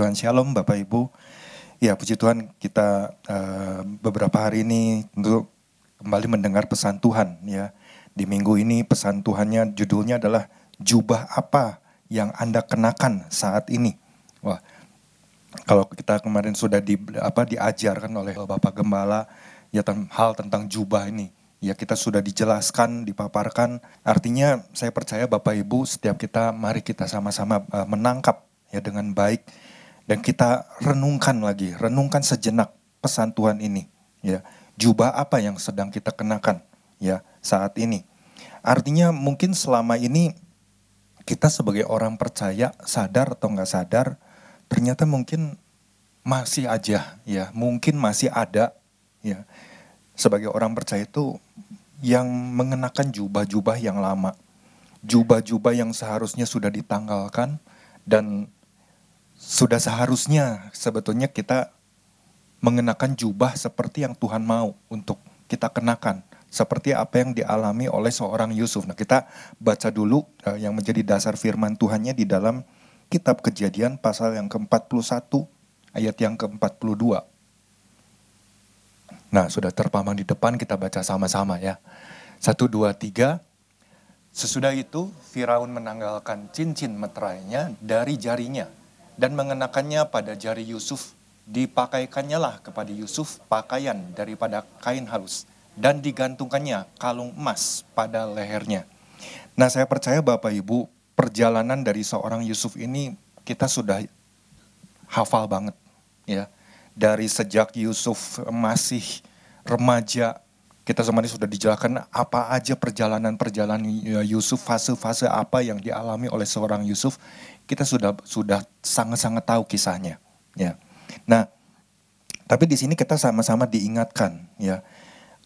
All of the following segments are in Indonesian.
Tuhan Shalom Bapak Ibu. Ya puji Tuhan kita uh, beberapa hari ini untuk kembali mendengar pesan Tuhan ya. Di minggu ini pesan Tuhannya judulnya adalah jubah apa yang Anda kenakan saat ini. Wah, kalau kita kemarin sudah di apa diajarkan oleh Bapak Gembala ya hal tentang jubah ini ya kita sudah dijelaskan, dipaparkan. Artinya saya percaya Bapak Ibu setiap kita mari kita sama-sama uh, menangkap ya dengan baik dan kita renungkan lagi, renungkan sejenak pesan Tuhan ini ya. Jubah apa yang sedang kita kenakan ya saat ini. Artinya mungkin selama ini kita sebagai orang percaya sadar atau nggak sadar ternyata mungkin masih aja ya mungkin masih ada ya sebagai orang percaya itu yang mengenakan jubah-jubah yang lama. Jubah-jubah yang seharusnya sudah ditanggalkan dan sudah seharusnya sebetulnya kita mengenakan jubah seperti yang Tuhan mau untuk kita kenakan. Seperti apa yang dialami oleh seorang Yusuf. Nah kita baca dulu uh, yang menjadi dasar firman Tuhannya di dalam kitab kejadian pasal yang ke-41 ayat yang ke-42. Nah, sudah terpampang di depan, kita baca sama-sama ya. Satu, dua, tiga. Sesudah itu, Firaun menanggalkan cincin meterainya dari jarinya dan mengenakannya pada jari Yusuf. Dipakaikannya lah kepada Yusuf pakaian daripada kain halus dan digantungkannya kalung emas pada lehernya. Nah, saya percaya Bapak Ibu, perjalanan dari seorang Yusuf ini kita sudah hafal banget ya dari sejak Yusuf masih remaja kita semua ini sudah dijelaskan apa aja perjalanan-perjalanan Yusuf fase-fase apa yang dialami oleh seorang Yusuf kita sudah sudah sangat-sangat tahu kisahnya ya. Nah tapi di sini kita sama-sama diingatkan ya.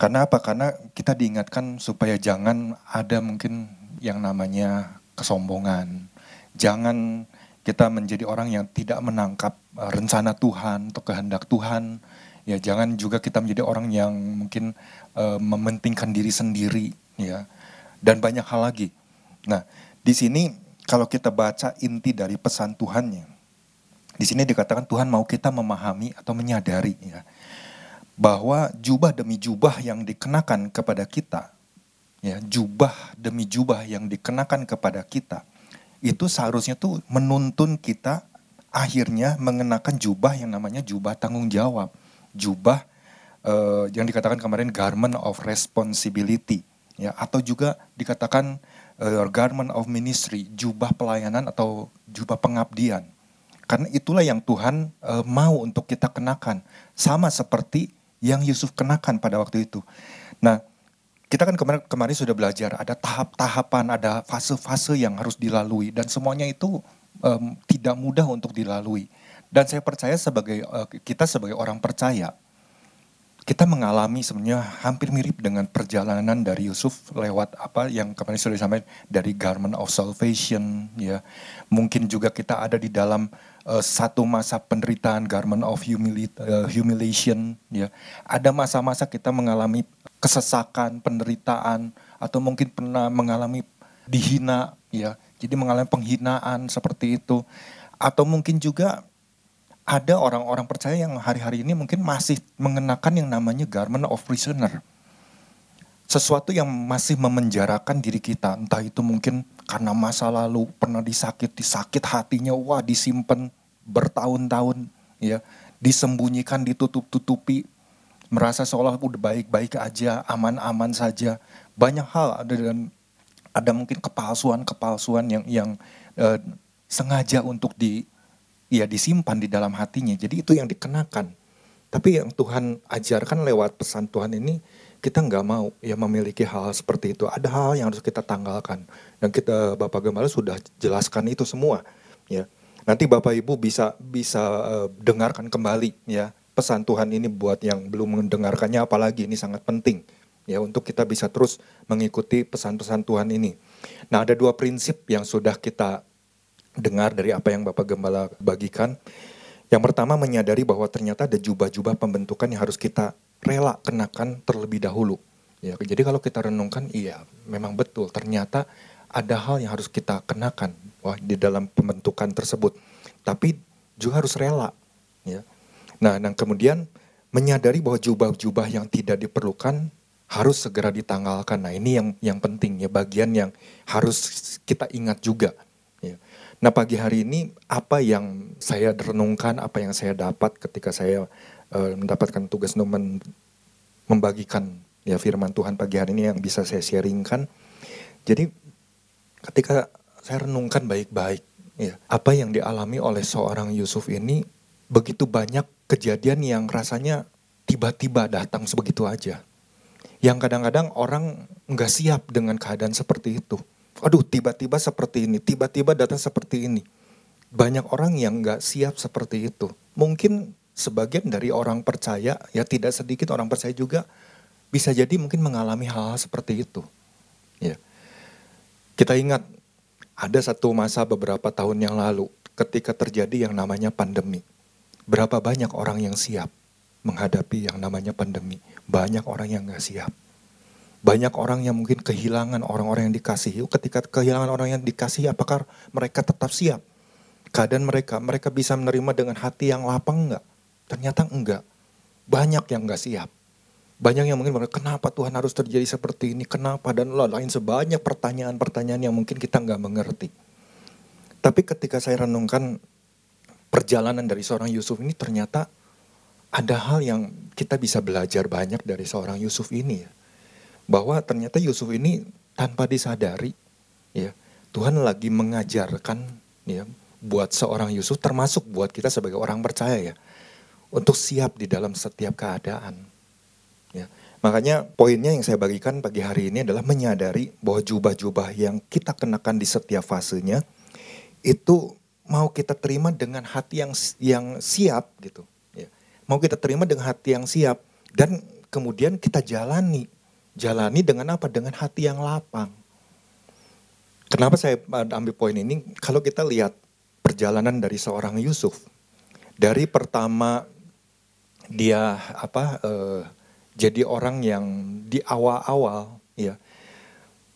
Karena apa? Karena kita diingatkan supaya jangan ada mungkin yang namanya kesombongan. Jangan kita menjadi orang yang tidak menangkap uh, rencana Tuhan atau kehendak Tuhan. Ya, jangan juga kita menjadi orang yang mungkin uh, mementingkan diri sendiri, ya, dan banyak hal lagi. Nah, di sini kalau kita baca inti dari pesan Tuhannya, di sini dikatakan Tuhan mau kita memahami atau menyadari, ya, bahwa jubah demi jubah yang dikenakan kepada kita, ya, jubah demi jubah yang dikenakan kepada kita, itu seharusnya tuh menuntun kita akhirnya mengenakan jubah yang namanya jubah tanggung jawab, jubah uh, yang dikatakan kemarin garment of responsibility, ya atau juga dikatakan uh, garment of ministry, jubah pelayanan atau jubah pengabdian. Karena itulah yang Tuhan uh, mau untuk kita kenakan, sama seperti yang Yusuf kenakan pada waktu itu. Nah, kita kan kemarin kemarin sudah belajar ada tahap-tahapan, ada fase-fase yang harus dilalui dan semuanya itu um, tidak mudah untuk dilalui. Dan saya percaya sebagai uh, kita sebagai orang percaya kita mengalami sebenarnya hampir mirip dengan perjalanan dari Yusuf lewat apa yang kemarin sudah disampaikan dari garment of salvation ya. Mungkin juga kita ada di dalam uh, satu masa penderitaan garment of uh, humiliation ya. Ada masa-masa kita mengalami kesesakan, penderitaan, atau mungkin pernah mengalami dihina, ya. Jadi mengalami penghinaan seperti itu. Atau mungkin juga ada orang-orang percaya yang hari-hari ini mungkin masih mengenakan yang namanya garment of prisoner. Sesuatu yang masih memenjarakan diri kita, entah itu mungkin karena masa lalu pernah disakiti, sakit hatinya, wah disimpan bertahun-tahun, ya, disembunyikan, ditutup-tutupi, merasa seolah udah baik-baik aja, aman-aman saja. Banyak hal ada dan ada mungkin kepalsuan-kepalsuan yang yang uh, sengaja untuk di ya disimpan di dalam hatinya. Jadi itu yang dikenakan. Tapi yang Tuhan ajarkan lewat pesan Tuhan ini kita nggak mau ya memiliki hal, seperti itu. Ada hal yang harus kita tanggalkan dan kita Bapak Gembala sudah jelaskan itu semua. Ya nanti Bapak Ibu bisa bisa uh, dengarkan kembali ya pesan Tuhan ini buat yang belum mendengarkannya apalagi ini sangat penting ya untuk kita bisa terus mengikuti pesan-pesan Tuhan ini. Nah, ada dua prinsip yang sudah kita dengar dari apa yang Bapak Gembala bagikan. Yang pertama menyadari bahwa ternyata ada jubah-jubah pembentukan yang harus kita rela kenakan terlebih dahulu. Ya, jadi kalau kita renungkan, iya, memang betul. Ternyata ada hal yang harus kita kenakan wah, di dalam pembentukan tersebut. Tapi juga harus rela. Ya. Nah, dan kemudian menyadari bahwa jubah-jubah yang tidak diperlukan harus segera ditanggalkan. Nah ini yang yang penting ya bagian yang harus kita ingat juga. Nah pagi hari ini apa yang saya renungkan, apa yang saya dapat ketika saya uh, mendapatkan tugas untuk men, membagikan ya firman Tuhan pagi hari ini yang bisa saya sharingkan. Jadi ketika saya renungkan baik-baik ya apa yang dialami oleh seorang Yusuf ini begitu banyak kejadian yang rasanya tiba-tiba datang sebegitu aja yang kadang-kadang orang nggak siap dengan keadaan seperti itu. Aduh, tiba-tiba seperti ini, tiba-tiba datang seperti ini. Banyak orang yang nggak siap seperti itu. Mungkin sebagian dari orang percaya, ya tidak sedikit orang percaya juga bisa jadi mungkin mengalami hal-hal seperti itu. Ya. Kita ingat ada satu masa beberapa tahun yang lalu ketika terjadi yang namanya pandemi. Berapa banyak orang yang siap menghadapi yang namanya pandemi. Banyak orang yang gak siap. Banyak orang yang mungkin kehilangan orang-orang yang dikasihi. Ketika kehilangan orang yang dikasihi, apakah mereka tetap siap? Keadaan mereka, mereka bisa menerima dengan hati yang lapang enggak? Ternyata enggak. Banyak yang enggak siap. Banyak yang mungkin kenapa Tuhan harus terjadi seperti ini, kenapa, dan lain sebanyak pertanyaan-pertanyaan yang mungkin kita enggak mengerti. Tapi ketika saya renungkan perjalanan dari seorang Yusuf ini ternyata ada hal yang kita bisa belajar banyak dari seorang Yusuf ini ya. Bahwa ternyata Yusuf ini tanpa disadari ya, Tuhan lagi mengajarkan ya buat seorang Yusuf termasuk buat kita sebagai orang percaya ya untuk siap di dalam setiap keadaan. Ya. Makanya poinnya yang saya bagikan pagi hari ini adalah menyadari bahwa jubah-jubah yang kita kenakan di setiap fasenya itu mau kita terima dengan hati yang yang siap gitu mau kita terima dengan hati yang siap dan kemudian kita jalani. Jalani dengan apa? Dengan hati yang lapang. Kenapa saya ambil poin ini? Kalau kita lihat perjalanan dari seorang Yusuf, dari pertama dia apa uh, jadi orang yang di awal-awal ya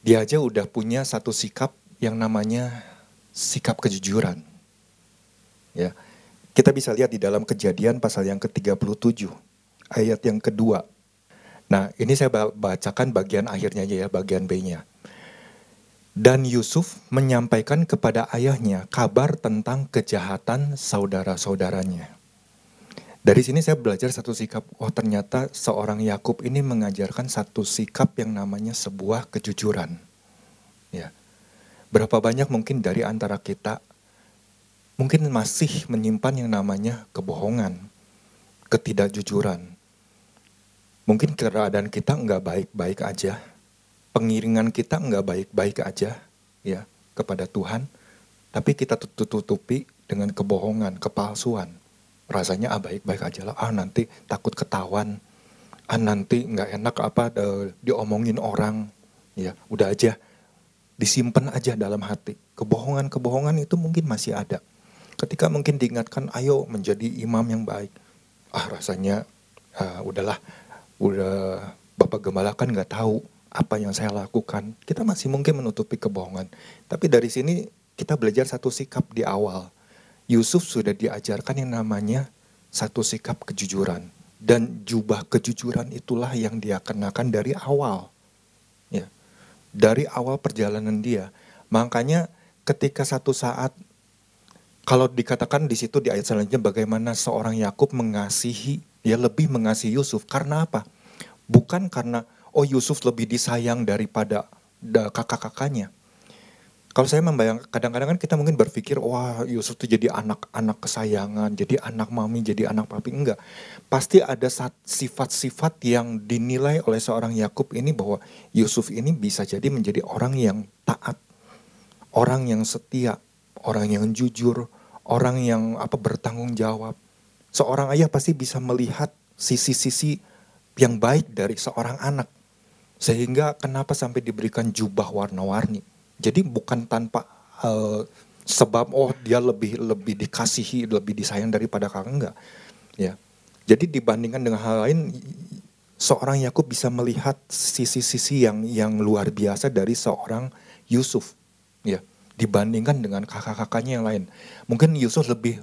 dia aja udah punya satu sikap yang namanya sikap kejujuran ya kita bisa lihat di dalam kejadian pasal yang ke-37, ayat yang kedua. Nah ini saya bacakan bagian akhirnya aja ya, bagian B-nya. Dan Yusuf menyampaikan kepada ayahnya kabar tentang kejahatan saudara-saudaranya. Dari sini saya belajar satu sikap, oh ternyata seorang Yakub ini mengajarkan satu sikap yang namanya sebuah kejujuran. Ya. Berapa banyak mungkin dari antara kita mungkin masih menyimpan yang namanya kebohongan, ketidakjujuran. Mungkin keadaan kita nggak baik-baik aja, pengiringan kita nggak baik-baik aja ya kepada Tuhan, tapi kita tutup-tutupi dengan kebohongan, kepalsuan. Rasanya ah baik-baik aja lah, ah nanti takut ketahuan, ah nanti nggak enak apa de, diomongin orang, ya udah aja. Disimpan aja dalam hati. Kebohongan-kebohongan itu mungkin masih ada. Ketika mungkin diingatkan ayo menjadi imam yang baik. Ah rasanya uh, udahlah udah bapak gembala kan nggak tahu apa yang saya lakukan. Kita masih mungkin menutupi kebohongan. Tapi dari sini kita belajar satu sikap di awal. Yusuf sudah diajarkan yang namanya satu sikap kejujuran. Dan jubah kejujuran itulah yang dia kenakan dari awal. Ya. Dari awal perjalanan dia. Makanya ketika satu saat kalau dikatakan di situ di ayat selanjutnya bagaimana seorang Yakub mengasihi, ya lebih mengasihi Yusuf. Karena apa? Bukan karena oh Yusuf lebih disayang daripada kakak-kakaknya. Kalau saya membayangkan, kadang-kadang kan kita mungkin berpikir, wah Yusuf itu jadi anak-anak kesayangan, jadi anak mami, jadi anak papi. Enggak. Pasti ada sifat-sifat yang dinilai oleh seorang Yakub ini bahwa Yusuf ini bisa jadi menjadi orang yang taat, orang yang setia, orang yang jujur, orang yang apa bertanggung jawab. Seorang ayah pasti bisa melihat sisi-sisi yang baik dari seorang anak. Sehingga kenapa sampai diberikan jubah warna-warni. Jadi bukan tanpa uh, sebab oh dia lebih lebih dikasihi, lebih disayang daripada kakak enggak. Ya. Jadi dibandingkan dengan hal lain seorang Yakub bisa melihat sisi-sisi yang yang luar biasa dari seorang Yusuf. Ya dibandingkan dengan kakak-kakaknya yang lain. Mungkin Yusuf lebih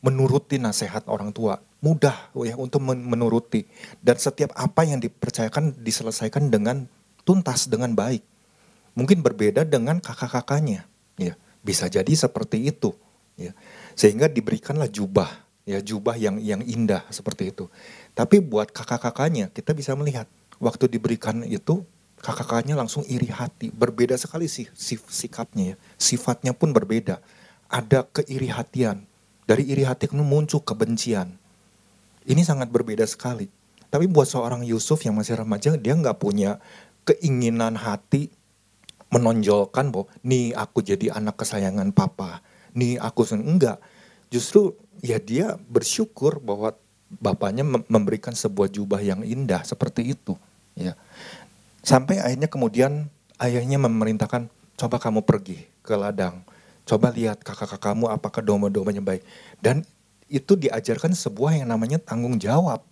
menuruti nasihat orang tua. Mudah ya untuk menuruti. Dan setiap apa yang dipercayakan diselesaikan dengan tuntas, dengan baik. Mungkin berbeda dengan kakak-kakaknya. Ya, bisa jadi seperti itu. Ya. Sehingga diberikanlah jubah, ya jubah yang yang indah seperti itu. Tapi buat kakak-kakaknya kita bisa melihat waktu diberikan itu kakak-kakaknya langsung iri hati. Berbeda sekali sih sikapnya ya. Sifatnya pun berbeda. Ada keiri hatian. Dari iri hati itu muncul kebencian. Ini sangat berbeda sekali. Tapi buat seorang Yusuf yang masih remaja, dia nggak punya keinginan hati menonjolkan bahwa nih aku jadi anak kesayangan papa. Nih aku enggak. Justru ya dia bersyukur bahwa bapaknya memberikan sebuah jubah yang indah seperti itu. Ya. Sampai akhirnya kemudian ayahnya memerintahkan, coba kamu pergi ke ladang. Coba lihat kakak-kakakmu apakah domba-dombanya baik. Dan itu diajarkan sebuah yang namanya tanggung jawab.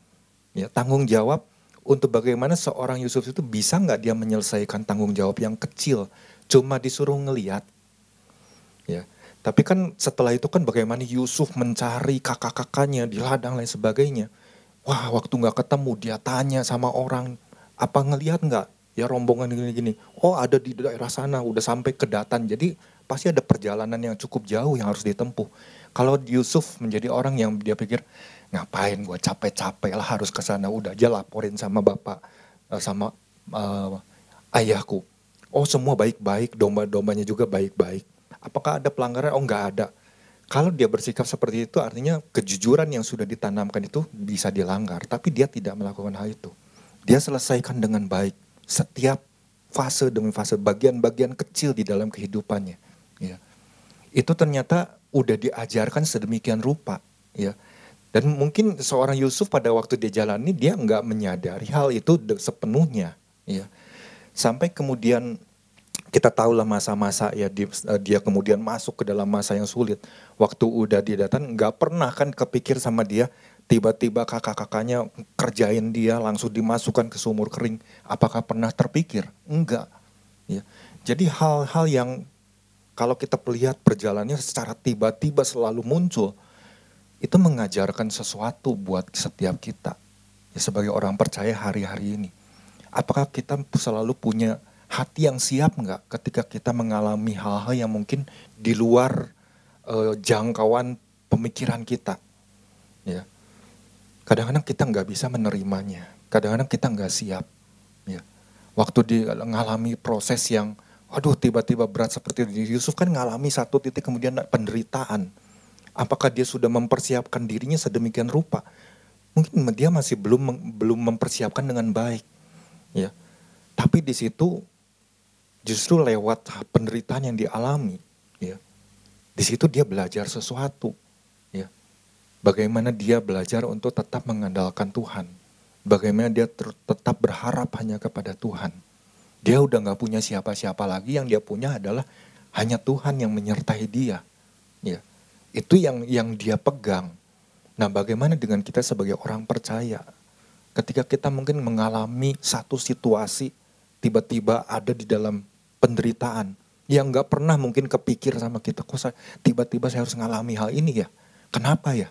Ya, tanggung jawab untuk bagaimana seorang Yusuf itu bisa nggak dia menyelesaikan tanggung jawab yang kecil. Cuma disuruh ngeliat. Ya. Tapi kan setelah itu kan bagaimana Yusuf mencari kakak-kakaknya di ladang lain sebagainya. Wah waktu nggak ketemu dia tanya sama orang apa ngelihat nggak ya rombongan gini-gini. Oh ada di daerah sana, udah sampai ke Datan. Jadi pasti ada perjalanan yang cukup jauh yang harus ditempuh. Kalau Yusuf menjadi orang yang dia pikir ngapain gue capek-capek lah harus ke sana, udah aja laporin sama bapak, eh, sama uh, ayahku. Oh semua baik-baik, domba-dombanya juga baik-baik. Apakah ada pelanggaran? Oh nggak ada. Kalau dia bersikap seperti itu artinya kejujuran yang sudah ditanamkan itu bisa dilanggar. Tapi dia tidak melakukan hal itu. Dia selesaikan dengan baik setiap fase demi fase, bagian-bagian kecil di dalam kehidupannya. Ya. Itu ternyata udah diajarkan sedemikian rupa. Ya. Dan mungkin seorang Yusuf pada waktu dia jalani dia nggak menyadari hal itu sepenuhnya. Ya. Sampai kemudian kita tahulah masa-masa ya dia, dia kemudian masuk ke dalam masa yang sulit. Waktu udah dia datang nggak pernah kan kepikir sama dia tiba-tiba kakak-kakaknya kerjain dia langsung dimasukkan ke sumur kering. Apakah pernah terpikir? Enggak. Ya. Jadi hal-hal yang kalau kita melihat perjalanannya secara tiba-tiba selalu muncul, itu mengajarkan sesuatu buat setiap kita. Ya, sebagai orang percaya hari-hari ini. Apakah kita selalu punya hati yang siap nggak ketika kita mengalami hal-hal yang mungkin di luar uh, jangkauan pemikiran kita? Ya Kadang-kadang kita nggak bisa menerimanya. Kadang-kadang kita nggak siap. Ya. Waktu mengalami proses yang, aduh tiba-tiba berat seperti itu. Yusuf kan ngalami satu titik kemudian penderitaan. Apakah dia sudah mempersiapkan dirinya sedemikian rupa? Mungkin dia masih belum belum mempersiapkan dengan baik. Ya. Tapi di situ justru lewat penderitaan yang dialami, ya. Di situ dia belajar sesuatu Bagaimana dia belajar untuk tetap mengandalkan Tuhan. Bagaimana dia tetap berharap hanya kepada Tuhan. Dia udah gak punya siapa-siapa lagi, yang dia punya adalah hanya Tuhan yang menyertai dia. Ya, itu yang yang dia pegang. Nah, bagaimana dengan kita sebagai orang percaya? Ketika kita mungkin mengalami satu situasi, tiba-tiba ada di dalam penderitaan yang gak pernah mungkin kepikir sama kita, kok tiba-tiba saya harus mengalami hal ini ya? Kenapa ya?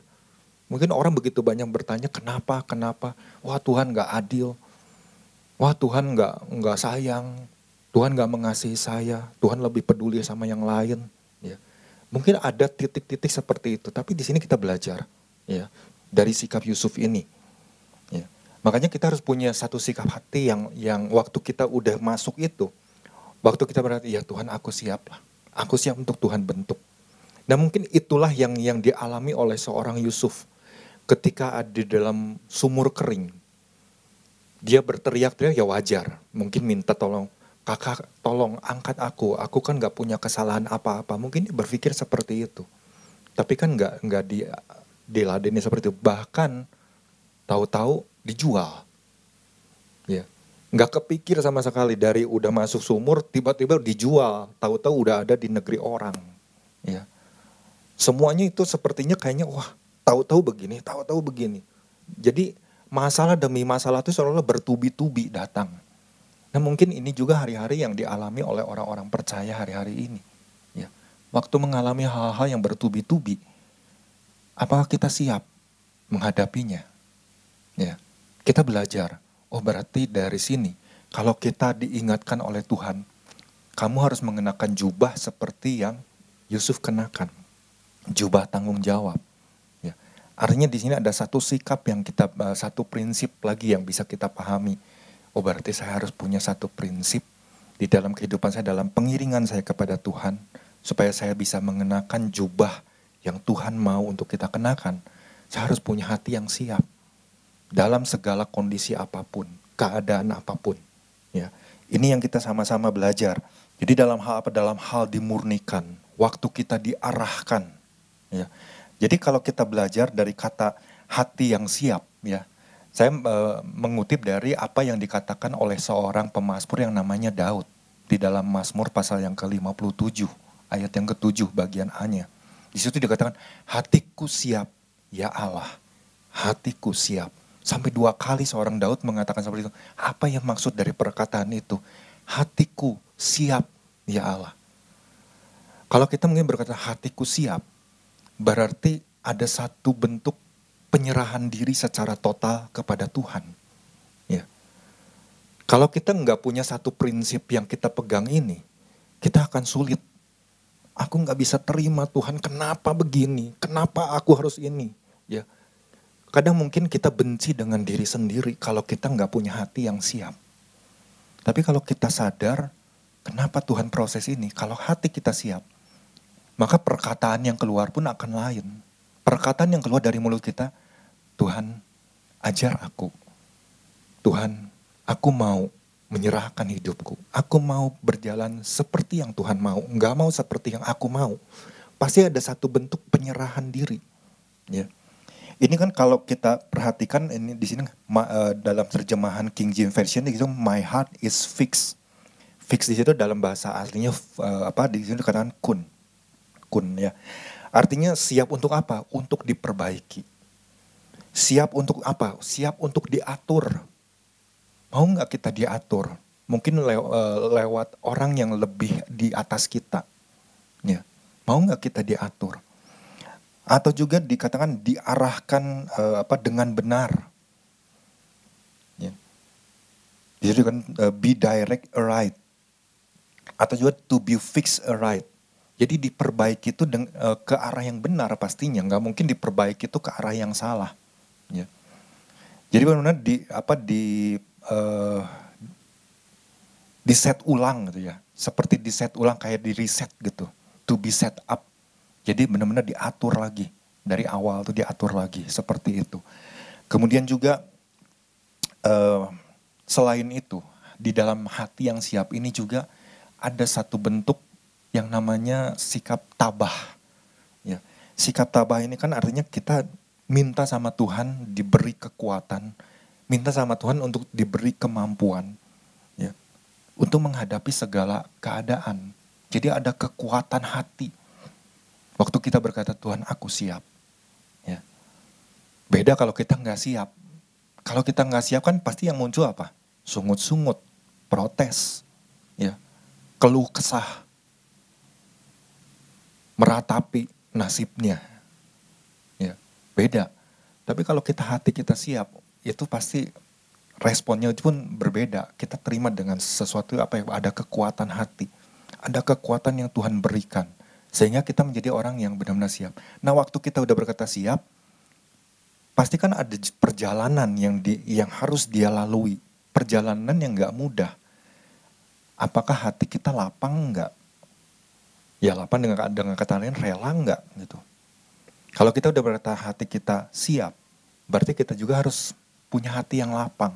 Mungkin orang begitu banyak bertanya kenapa, kenapa? Wah Tuhan gak adil. Wah Tuhan gak, nggak sayang. Tuhan gak mengasihi saya. Tuhan lebih peduli sama yang lain. Ya. Mungkin ada titik-titik seperti itu. Tapi di sini kita belajar ya dari sikap Yusuf ini. Ya. Makanya kita harus punya satu sikap hati yang yang waktu kita udah masuk itu, waktu kita berarti ya Tuhan aku siap lah, aku siap untuk Tuhan bentuk. Dan mungkin itulah yang yang dialami oleh seorang Yusuf ketika ada di dalam sumur kering, dia berteriak-teriak ya wajar. Mungkin minta tolong, kakak tolong angkat aku, aku kan gak punya kesalahan apa-apa. Mungkin dia berpikir seperti itu. Tapi kan gak, nggak di, diladeni seperti itu. Bahkan tahu-tahu dijual. Ya. Nggak kepikir sama sekali dari udah masuk sumur tiba-tiba dijual. Tahu-tahu udah ada di negeri orang. Ya. Semuanya itu sepertinya kayaknya wah tahu-tahu begini, tahu-tahu begini. Jadi masalah demi masalah itu seolah-olah bertubi-tubi datang. Nah mungkin ini juga hari-hari yang dialami oleh orang-orang percaya hari-hari ini. Ya. Waktu mengalami hal-hal yang bertubi-tubi, Apakah kita siap menghadapinya? Ya. Kita belajar, oh berarti dari sini kalau kita diingatkan oleh Tuhan, kamu harus mengenakan jubah seperti yang Yusuf kenakan. Jubah tanggung jawab. Ya. Artinya di sini ada satu sikap yang kita, eh, satu prinsip lagi yang bisa kita pahami. Oh berarti saya harus punya satu prinsip di dalam kehidupan saya, dalam pengiringan saya kepada Tuhan, supaya saya bisa mengenakan jubah yang Tuhan mau untuk kita kenakan. Saya harus punya hati yang siap dalam segala kondisi apa pun, keadaan apa pun. Ya, ini yang kita sama-sama belajar. Jadi dalam hal apa? Dalam hal dimurnikan, waktu kita diarahkan. Ya, jadi kalau kita belajar dari kata hati yang siap, ya, saya e, mengutip dari apa yang dikatakan oleh seorang pemazmur yang namanya Daud di dalam Mazmur pasal yang ke-57 ayat yang ke-7 bagian A-nya. Di situ dikatakan hatiku siap ya Allah, hatiku siap. Sampai dua kali seorang Daud mengatakan seperti itu. Apa yang maksud dari perkataan itu? Hatiku siap, ya Allah. Kalau kita mungkin berkata hatiku siap, berarti ada satu bentuk penyerahan diri secara total kepada Tuhan. Ya. Kalau kita nggak punya satu prinsip yang kita pegang ini, kita akan sulit. Aku nggak bisa terima Tuhan, kenapa begini? Kenapa aku harus ini? Ya, Kadang mungkin kita benci dengan diri sendiri kalau kita nggak punya hati yang siap. Tapi kalau kita sadar, kenapa Tuhan proses ini? Kalau hati kita siap, maka perkataan yang keluar pun akan lain. Perkataan yang keluar dari mulut kita, Tuhan ajar aku. Tuhan, aku mau menyerahkan hidupku. Aku mau berjalan seperti yang Tuhan mau, nggak mau seperti yang aku mau. Pasti ada satu bentuk penyerahan diri. Ya. Ini kan kalau kita perhatikan ini di sini uh, dalam terjemahan King James Version itu my heart is fixed. Fix di situ dalam bahasa aslinya uh, apa di sini dikatakan kun. Kun ya. Artinya siap untuk apa? Untuk diperbaiki. Siap untuk apa? Siap untuk diatur. Mau nggak kita diatur? Mungkin uh, lewat orang yang lebih di atas kita. Ya. Mau nggak kita diatur? atau juga dikatakan diarahkan uh, apa dengan benar. Ya. Jadi kan uh, be direct right atau juga to be fixed right. Jadi diperbaiki itu uh, ke arah yang benar pastinya, nggak mungkin diperbaiki itu ke arah yang salah. Ya. Jadi benar-benar di apa di uh, di set ulang gitu ya, seperti di set ulang kayak di reset gitu, to be set up jadi benar-benar diatur lagi. Dari awal tuh diatur lagi seperti itu. Kemudian juga uh, selain itu di dalam hati yang siap ini juga ada satu bentuk yang namanya sikap tabah. Ya, sikap tabah ini kan artinya kita minta sama Tuhan diberi kekuatan, minta sama Tuhan untuk diberi kemampuan, ya, untuk menghadapi segala keadaan. Jadi ada kekuatan hati Waktu kita berkata Tuhan aku siap. Ya. Beda kalau kita nggak siap. Kalau kita nggak siap kan pasti yang muncul apa? Sungut-sungut, protes, ya, keluh kesah, meratapi nasibnya. Ya, beda. Tapi kalau kita hati kita siap, itu pasti responnya pun berbeda. Kita terima dengan sesuatu apa yang ada kekuatan hati. Ada kekuatan yang Tuhan berikan. Sehingga kita menjadi orang yang benar-benar siap. Nah waktu kita udah berkata siap, pasti kan ada perjalanan yang di, yang harus dia lalui. Perjalanan yang gak mudah. Apakah hati kita lapang nggak? Ya lapang dengan, dengan kata lain rela nggak gitu. Kalau kita udah berkata hati kita siap, berarti kita juga harus punya hati yang lapang.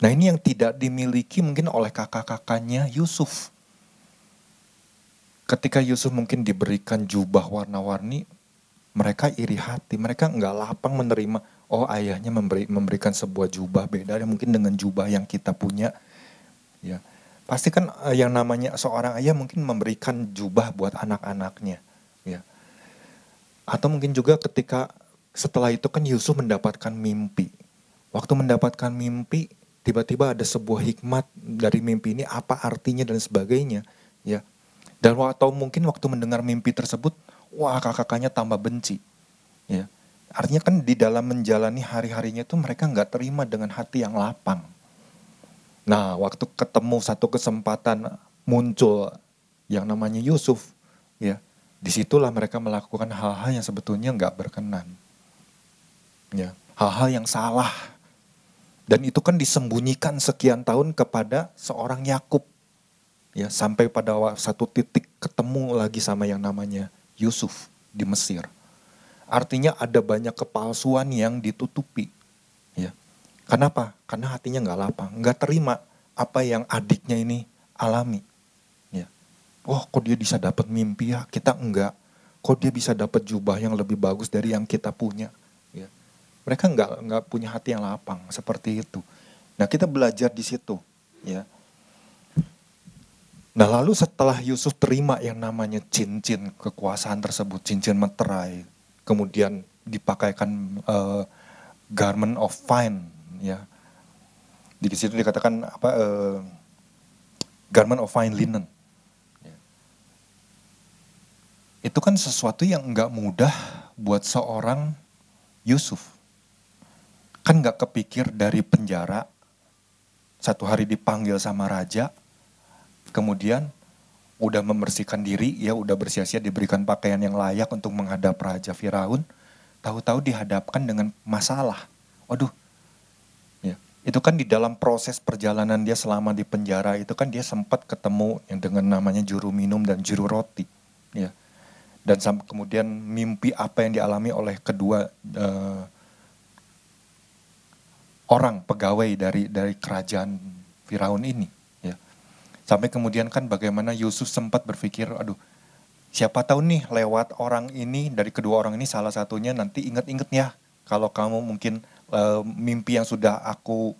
Nah ini yang tidak dimiliki mungkin oleh kakak-kakaknya Yusuf ketika Yusuf mungkin diberikan jubah warna-warni, mereka iri hati, mereka nggak lapang menerima, oh ayahnya memberi, memberikan sebuah jubah beda mungkin dengan jubah yang kita punya. Ya, pasti kan eh, yang namanya seorang ayah mungkin memberikan jubah buat anak-anaknya. Ya. Atau mungkin juga ketika setelah itu kan Yusuf mendapatkan mimpi. Waktu mendapatkan mimpi, tiba-tiba ada sebuah hikmat dari mimpi ini apa artinya dan sebagainya. Ya, dan atau mungkin waktu mendengar mimpi tersebut, wah kakak-kakaknya tambah benci. Ya. Artinya kan di dalam menjalani hari-harinya itu mereka nggak terima dengan hati yang lapang. Nah, waktu ketemu satu kesempatan muncul yang namanya Yusuf, ya, di situlah mereka melakukan hal-hal yang sebetulnya nggak berkenan, ya, hal-hal yang salah, dan itu kan disembunyikan sekian tahun kepada seorang Yakub, ya, sampai pada satu titik ketemu lagi sama yang namanya Yusuf di Mesir. Artinya ada banyak kepalsuan yang ditutupi. Kenapa? Karena hatinya nggak lapang, nggak terima apa yang adiknya ini alami. Ya. Oh, kok dia bisa dapat mimpi ya? Kita enggak. Kok dia bisa dapat jubah yang lebih bagus dari yang kita punya? Ya. Mereka nggak nggak punya hati yang lapang seperti itu. Nah, kita belajar di situ, ya. Nah lalu setelah Yusuf terima yang namanya cincin kekuasaan tersebut, cincin meterai, kemudian dipakaikan uh, garment of fine ya di situ dikatakan apa uh, garment of fine linen ya. itu kan sesuatu yang nggak mudah buat seorang Yusuf kan nggak kepikir dari penjara satu hari dipanggil sama raja kemudian udah membersihkan diri, ya udah bersia-sia diberikan pakaian yang layak untuk menghadap Raja Firaun, tahu-tahu dihadapkan dengan masalah. Waduh, itu kan di dalam proses perjalanan dia selama di penjara itu kan dia sempat ketemu yang dengan namanya juru minum dan juru roti, ya. Dan kemudian mimpi apa yang dialami oleh kedua uh, orang pegawai dari dari kerajaan Firaun ini Sampai kemudian kan bagaimana Yusuf sempat berpikir, aduh siapa tahu nih lewat orang ini, dari kedua orang ini salah satunya nanti inget-inget ya. Kalau kamu mungkin uh, mimpi yang sudah aku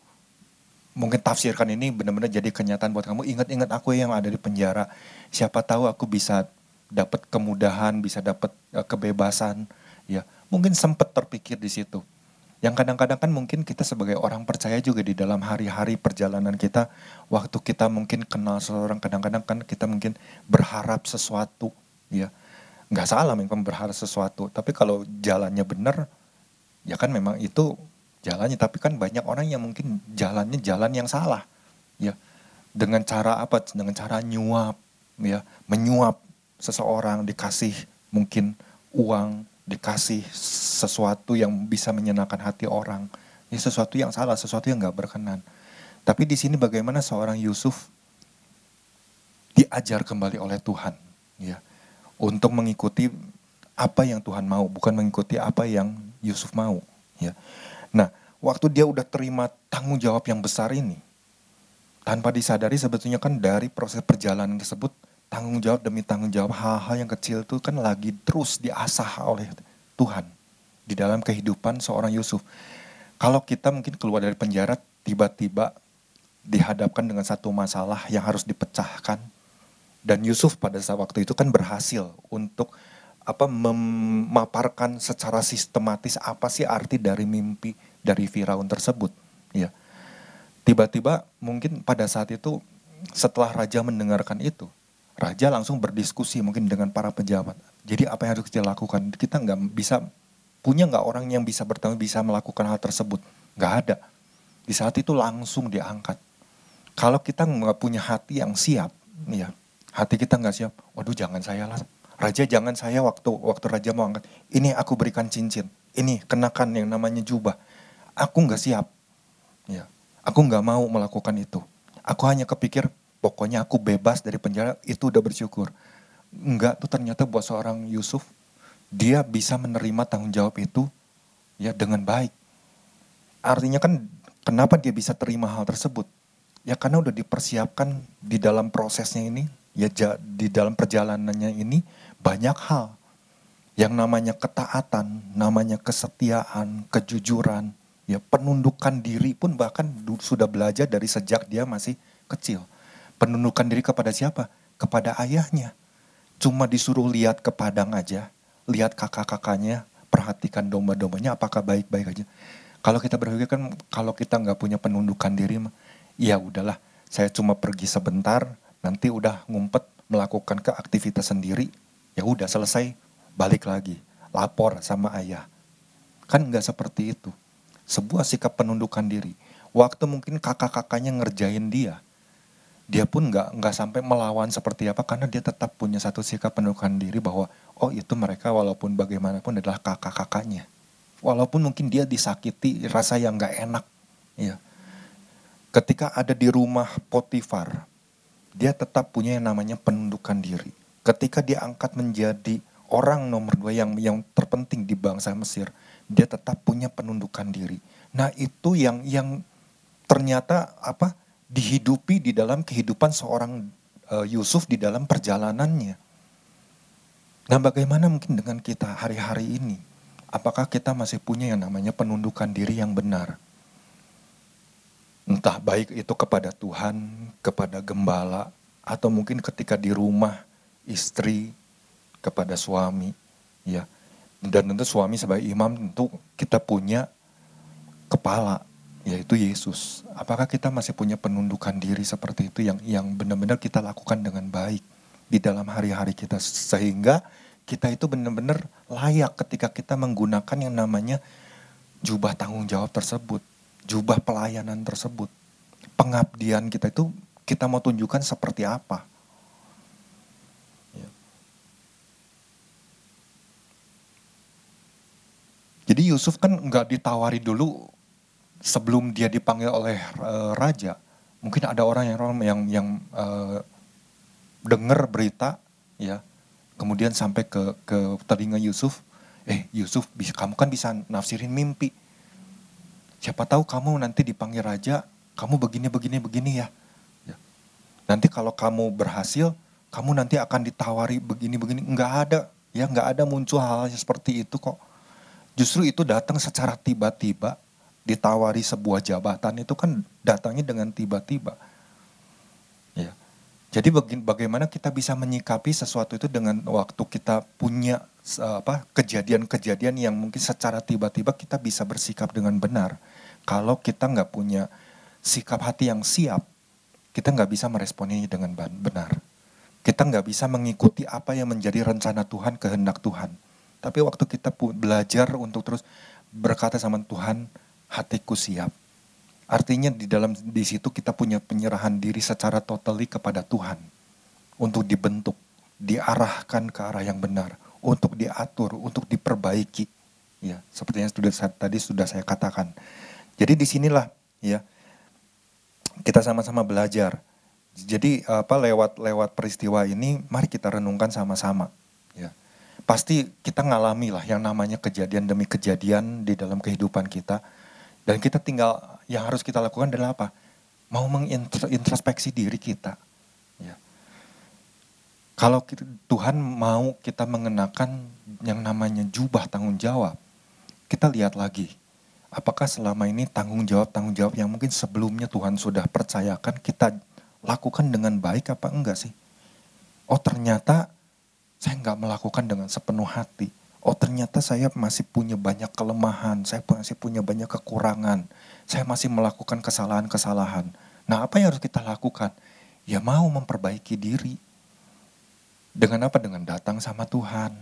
mungkin tafsirkan ini benar-benar jadi kenyataan buat kamu. Ingat-ingat aku yang ada di penjara. Siapa tahu aku bisa dapat kemudahan, bisa dapat uh, kebebasan. Ya, mungkin sempat terpikir di situ. Yang kadang-kadang kan mungkin kita sebagai orang percaya juga di dalam hari-hari perjalanan kita, waktu kita mungkin kenal seseorang, kadang-kadang kan kita mungkin berharap sesuatu, ya. Nggak salah memang berharap sesuatu, tapi kalau jalannya benar, ya kan memang itu jalannya. Tapi kan banyak orang yang mungkin jalannya jalan yang salah, ya. Dengan cara apa? Dengan cara nyuap, ya, menyuap seseorang dikasih mungkin uang, dikasih sesuatu yang bisa menyenangkan hati orang. Ini sesuatu yang salah, sesuatu yang gak berkenan. Tapi di sini bagaimana seorang Yusuf diajar kembali oleh Tuhan, ya, untuk mengikuti apa yang Tuhan mau, bukan mengikuti apa yang Yusuf mau, ya. Nah, waktu dia udah terima tanggung jawab yang besar ini, tanpa disadari sebetulnya kan dari proses perjalanan tersebut tanggung jawab demi tanggung jawab hal-hal yang kecil itu kan lagi terus diasah oleh Tuhan di dalam kehidupan seorang Yusuf. Kalau kita mungkin keluar dari penjara tiba-tiba dihadapkan dengan satu masalah yang harus dipecahkan dan Yusuf pada saat waktu itu kan berhasil untuk apa memaparkan secara sistematis apa sih arti dari mimpi dari Firaun tersebut ya tiba-tiba mungkin pada saat itu setelah raja mendengarkan itu raja langsung berdiskusi mungkin dengan para pejabat. Jadi apa yang harus kita lakukan? Kita nggak bisa punya nggak orang yang bisa bertanggung bisa melakukan hal tersebut? Nggak ada. Di saat itu langsung diangkat. Kalau kita nggak punya hati yang siap, ya hati kita nggak siap. Waduh jangan saya lah. Raja jangan saya waktu waktu raja mau angkat. Ini aku berikan cincin. Ini kenakan yang namanya jubah. Aku nggak siap. Ya, aku nggak mau melakukan itu. Aku hanya kepikir pokoknya aku bebas dari penjara itu udah bersyukur. Enggak tuh ternyata buat seorang Yusuf dia bisa menerima tanggung jawab itu ya dengan baik. Artinya kan kenapa dia bisa terima hal tersebut? Ya karena udah dipersiapkan di dalam prosesnya ini, ya di dalam perjalanannya ini banyak hal. Yang namanya ketaatan, namanya kesetiaan, kejujuran, ya penundukan diri pun bahkan sudah belajar dari sejak dia masih kecil penundukan diri kepada siapa? Kepada ayahnya. Cuma disuruh lihat ke padang aja, lihat kakak-kakaknya, perhatikan domba-dombanya apakah baik-baik aja. Kalau kita berpikir kan kalau kita nggak punya penundukan diri, ya udahlah, saya cuma pergi sebentar, nanti udah ngumpet melakukan ke aktivitas sendiri, ya udah selesai, balik lagi, lapor sama ayah. Kan nggak seperti itu. Sebuah sikap penundukan diri. Waktu mungkin kakak-kakaknya ngerjain dia, dia pun nggak nggak sampai melawan seperti apa karena dia tetap punya satu sikap penundukan diri bahwa oh itu mereka walaupun bagaimanapun adalah kakak-kakaknya. Walaupun mungkin dia disakiti rasa yang nggak enak, ya. Ketika ada di rumah Potifar, dia tetap punya yang namanya penundukan diri. Ketika dia angkat menjadi orang nomor dua yang yang terpenting di bangsa Mesir, dia tetap punya penundukan diri. Nah itu yang yang ternyata apa dihidupi di dalam kehidupan seorang uh, Yusuf di dalam perjalanannya. Nah bagaimana mungkin dengan kita hari-hari ini? Apakah kita masih punya yang namanya penundukan diri yang benar? Entah baik itu kepada Tuhan, kepada gembala, atau mungkin ketika di rumah istri kepada suami, ya dan tentu suami sebagai imam tentu kita punya kepala yaitu Yesus. Apakah kita masih punya penundukan diri seperti itu yang yang benar-benar kita lakukan dengan baik di dalam hari-hari kita sehingga kita itu benar-benar layak ketika kita menggunakan yang namanya jubah tanggung jawab tersebut, jubah pelayanan tersebut. Pengabdian kita itu kita mau tunjukkan seperti apa. Jadi Yusuf kan nggak ditawari dulu sebelum dia dipanggil oleh uh, raja. Mungkin ada orang yang yang yang uh, dengar berita ya, kemudian sampai ke ke telinga Yusuf, eh Yusuf bisa kamu kan bisa nafsirin mimpi. Siapa tahu kamu nanti dipanggil raja, kamu begini begini begini ya. ya. Nanti kalau kamu berhasil, kamu nanti akan ditawari begini begini. Nggak ada, ya nggak ada muncul hal, hal seperti itu kok Justru itu datang secara tiba-tiba, ditawari sebuah jabatan itu kan datangnya dengan tiba-tiba. Ya. Jadi bagaimana kita bisa menyikapi sesuatu itu dengan waktu kita punya apa kejadian-kejadian yang mungkin secara tiba-tiba kita bisa bersikap dengan benar. Kalau kita nggak punya sikap hati yang siap, kita nggak bisa meresponinya dengan benar. Kita nggak bisa mengikuti apa yang menjadi rencana Tuhan, kehendak Tuhan. Tapi waktu kita belajar untuk terus berkata sama Tuhan, hatiku siap. Artinya di dalam di situ kita punya penyerahan diri secara totally kepada Tuhan untuk dibentuk, diarahkan ke arah yang benar, untuk diatur, untuk diperbaiki. Ya, seperti yang sudah tadi sudah saya katakan. Jadi di sinilah ya kita sama-sama belajar. Jadi apa lewat lewat peristiwa ini mari kita renungkan sama-sama pasti kita ngalami lah yang namanya kejadian demi kejadian di dalam kehidupan kita. Dan kita tinggal, yang harus kita lakukan adalah apa? Mau mengintrospeksi diri kita. Ya. Kalau kita, Tuhan mau kita mengenakan yang namanya jubah tanggung jawab, kita lihat lagi. Apakah selama ini tanggung jawab-tanggung jawab yang mungkin sebelumnya Tuhan sudah percayakan kita lakukan dengan baik apa enggak sih? Oh ternyata saya nggak melakukan dengan sepenuh hati. Oh ternyata saya masih punya banyak kelemahan, saya masih punya banyak kekurangan, saya masih melakukan kesalahan-kesalahan. Nah apa yang harus kita lakukan? Ya mau memperbaiki diri. Dengan apa? Dengan datang sama Tuhan.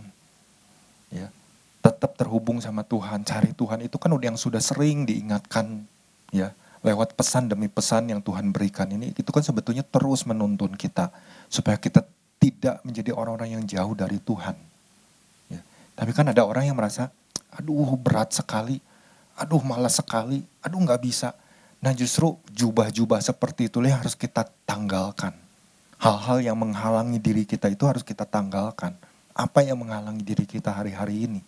Ya, tetap terhubung sama Tuhan, cari Tuhan itu kan udah yang sudah sering diingatkan ya lewat pesan demi pesan yang Tuhan berikan ini itu kan sebetulnya terus menuntun kita supaya kita tidak menjadi orang-orang yang jauh dari Tuhan. Ya. Tapi kan ada orang yang merasa, aduh berat sekali, aduh malas sekali, aduh nggak bisa. Nah justru jubah-jubah seperti itu yang harus kita tanggalkan. Hal-hal yang menghalangi diri kita itu harus kita tanggalkan. Apa yang menghalangi diri kita hari-hari ini.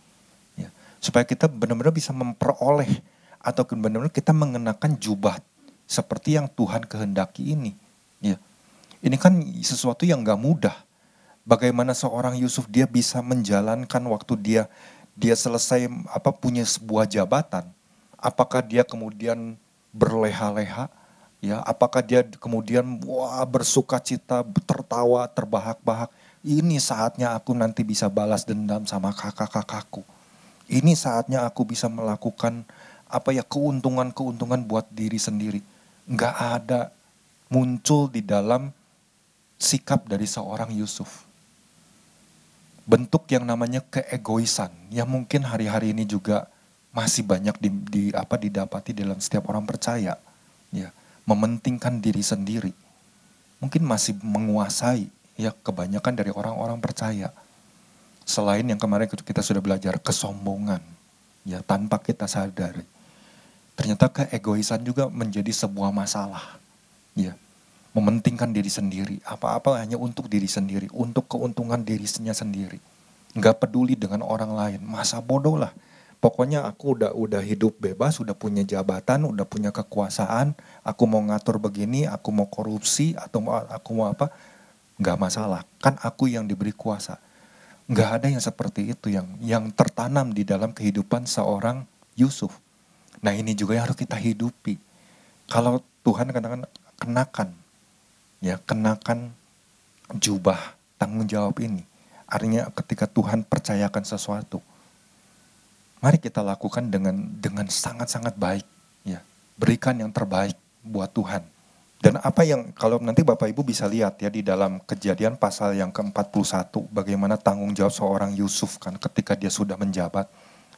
Ya. Supaya kita benar-benar bisa memperoleh atau benar-benar kita mengenakan jubah seperti yang Tuhan kehendaki ini. Ini kan sesuatu yang gak mudah. Bagaimana seorang Yusuf dia bisa menjalankan waktu dia dia selesai apa punya sebuah jabatan. Apakah dia kemudian berleha-leha? Ya, apakah dia kemudian wah bersuka cita, tertawa, terbahak-bahak. Ini saatnya aku nanti bisa balas dendam sama kakak-kakakku. Ini saatnya aku bisa melakukan apa ya keuntungan-keuntungan buat diri sendiri. Enggak ada muncul di dalam sikap dari seorang Yusuf. Bentuk yang namanya keegoisan, yang mungkin hari-hari ini juga masih banyak di, di apa didapati dalam setiap orang percaya ya mementingkan diri sendiri. Mungkin masih menguasai ya kebanyakan dari orang-orang percaya. Selain yang kemarin kita sudah belajar kesombongan ya tanpa kita sadari. Ternyata keegoisan juga menjadi sebuah masalah ya mementingkan diri sendiri apa-apa hanya untuk diri sendiri untuk keuntungan dirinya sendiri nggak peduli dengan orang lain masa bodoh lah pokoknya aku udah udah hidup bebas, udah punya jabatan, udah punya kekuasaan, aku mau ngatur begini, aku mau korupsi atau mau aku mau apa, nggak masalah. Kan aku yang diberi kuasa. Nggak ada yang seperti itu yang yang tertanam di dalam kehidupan seorang Yusuf. Nah ini juga yang harus kita hidupi. Kalau Tuhan katakan kenakan, ya kenakan jubah tanggung jawab ini. Artinya ketika Tuhan percayakan sesuatu, Mari kita lakukan dengan dengan sangat-sangat baik, ya. Berikan yang terbaik buat Tuhan. Dan apa yang kalau nanti Bapak Ibu bisa lihat ya di dalam kejadian pasal yang ke-41 bagaimana tanggung jawab seorang Yusuf kan ketika dia sudah menjabat.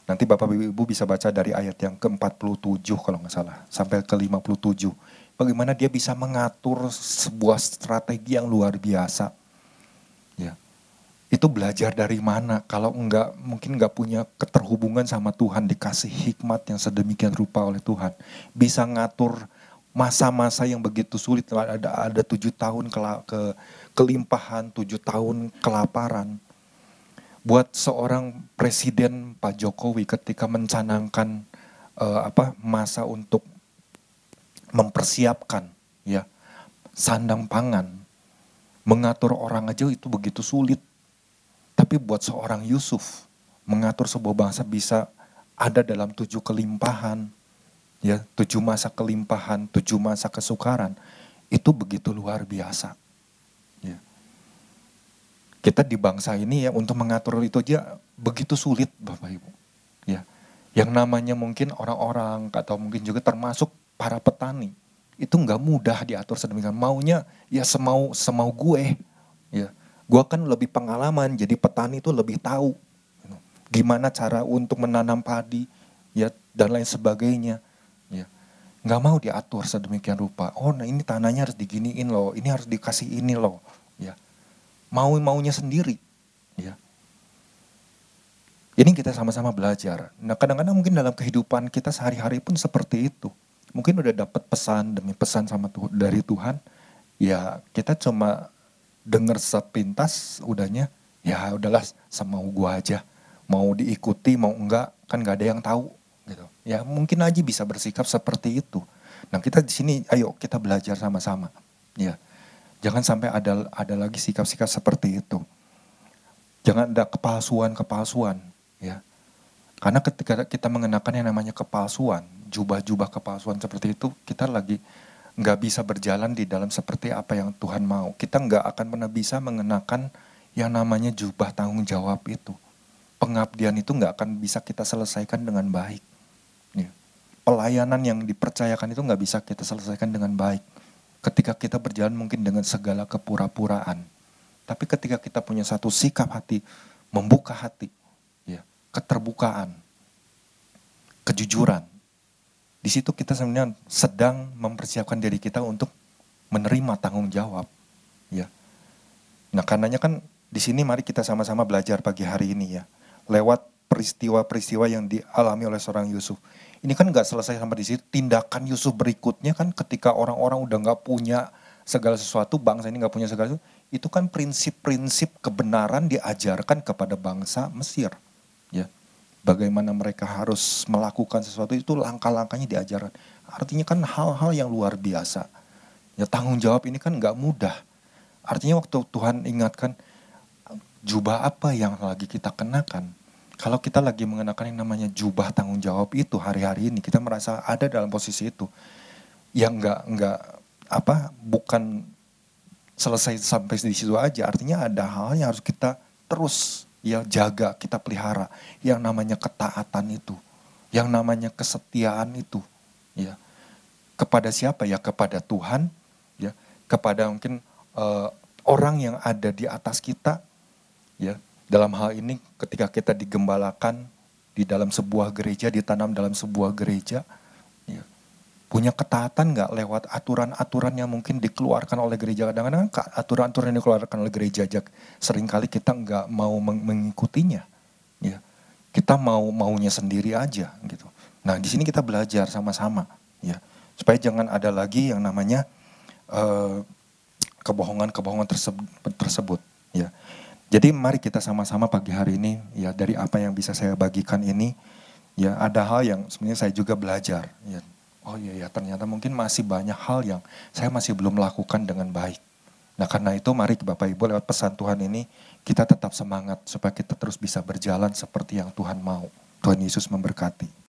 Nanti Bapak Ibu bisa baca dari ayat yang ke-47 kalau nggak salah sampai ke-57. Bagaimana dia bisa mengatur sebuah strategi yang luar biasa. Ya. Itu belajar dari mana? Kalau enggak mungkin enggak punya keterhubungan sama Tuhan dikasih hikmat yang sedemikian rupa oleh Tuhan. Bisa ngatur masa-masa yang begitu sulit. Ada ada tujuh tahun ke, ke kelimpahan tujuh tahun kelaparan. Buat seorang presiden Pak Jokowi ketika mencanangkan uh, apa masa untuk mempersiapkan ya sandang pangan mengatur orang aja itu begitu sulit tapi buat seorang Yusuf, mengatur sebuah bangsa bisa ada dalam tujuh kelimpahan, ya tujuh masa kelimpahan, tujuh masa kesukaran, itu begitu luar biasa. Ya. Kita di bangsa ini ya untuk mengatur itu aja begitu sulit Bapak Ibu. Ya. Yang namanya mungkin orang-orang atau mungkin juga termasuk para petani itu nggak mudah diatur sedemikian maunya ya semau semau gue ya Gue kan lebih pengalaman, jadi petani itu lebih tahu gimana cara untuk menanam padi, ya dan lain sebagainya. Ya, nggak mau diatur sedemikian rupa. Oh, nah ini tanahnya harus diginiin loh, ini harus dikasih ini loh. Ya, mau maunya sendiri. Ya, ini kita sama-sama belajar. Nah kadang-kadang mungkin dalam kehidupan kita sehari-hari pun seperti itu. Mungkin udah dapat pesan demi pesan sama Tuhan dari Tuhan, ya kita cuma denger sepintas udahnya ya udahlah semau gua aja. Mau diikuti mau enggak kan nggak ada yang tahu gitu. Ya mungkin aja bisa bersikap seperti itu. Nah kita di sini ayo kita belajar sama-sama ya. Jangan sampai ada ada lagi sikap-sikap seperti itu. Jangan ada kepalsuan kepalsuan ya karena ketika kita mengenakan yang namanya kepalsuan jubah-jubah kepalsuan seperti itu kita lagi nggak bisa berjalan di dalam seperti apa yang Tuhan mau. Kita nggak akan pernah bisa mengenakan yang namanya jubah tanggung jawab itu. Pengabdian itu nggak akan bisa kita selesaikan dengan baik. Ya. Pelayanan yang dipercayakan itu nggak bisa kita selesaikan dengan baik. Ketika kita berjalan mungkin dengan segala kepura-puraan. Tapi ketika kita punya satu sikap hati, membuka hati, keterbukaan, kejujuran, di situ kita sebenarnya sedang mempersiapkan diri kita untuk menerima tanggung jawab. Ya. Nah karenanya kan di sini mari kita sama-sama belajar pagi hari ini ya. Lewat peristiwa-peristiwa yang dialami oleh seorang Yusuf. Ini kan nggak selesai sampai di situ. Tindakan Yusuf berikutnya kan ketika orang-orang udah nggak punya segala sesuatu, bangsa ini nggak punya segala sesuatu, itu kan prinsip-prinsip kebenaran diajarkan kepada bangsa Mesir. Bagaimana mereka harus melakukan sesuatu itu langkah-langkahnya diajarkan. Artinya kan hal-hal yang luar biasa. Ya tanggung jawab ini kan nggak mudah. Artinya waktu Tuhan ingatkan jubah apa yang lagi kita kenakan. Kalau kita lagi mengenakan yang namanya jubah tanggung jawab itu hari-hari ini kita merasa ada dalam posisi itu. Yang nggak nggak apa bukan selesai sampai di situ aja. Artinya ada hal yang harus kita terus ya jaga, kita pelihara. Yang namanya ketaatan itu, yang namanya kesetiaan itu, ya. Kepada siapa ya? Kepada Tuhan, ya. Kepada mungkin uh, orang yang ada di atas kita, ya. Dalam hal ini ketika kita digembalakan, di dalam sebuah gereja, ditanam dalam sebuah gereja, punya ketaatan nggak lewat aturan-aturan yang mungkin dikeluarkan oleh gereja. Kadang-kadang kan aturan-aturan yang dikeluarkan oleh gereja, sering kali kita nggak mau mengikutinya. Ya, kita mau maunya sendiri aja gitu. Nah di sini kita belajar sama-sama, ya, supaya jangan ada lagi yang namanya uh, kebohongan-kebohongan tersebut, tersebut ya. Jadi mari kita sama-sama pagi hari ini ya dari apa yang bisa saya bagikan ini ya ada hal yang sebenarnya saya juga belajar ya. Oh iya ya ternyata mungkin masih banyak hal yang saya masih belum lakukan dengan baik. Nah karena itu mari Bapak Ibu lewat pesan Tuhan ini kita tetap semangat supaya kita terus bisa berjalan seperti yang Tuhan mau. Tuhan Yesus memberkati.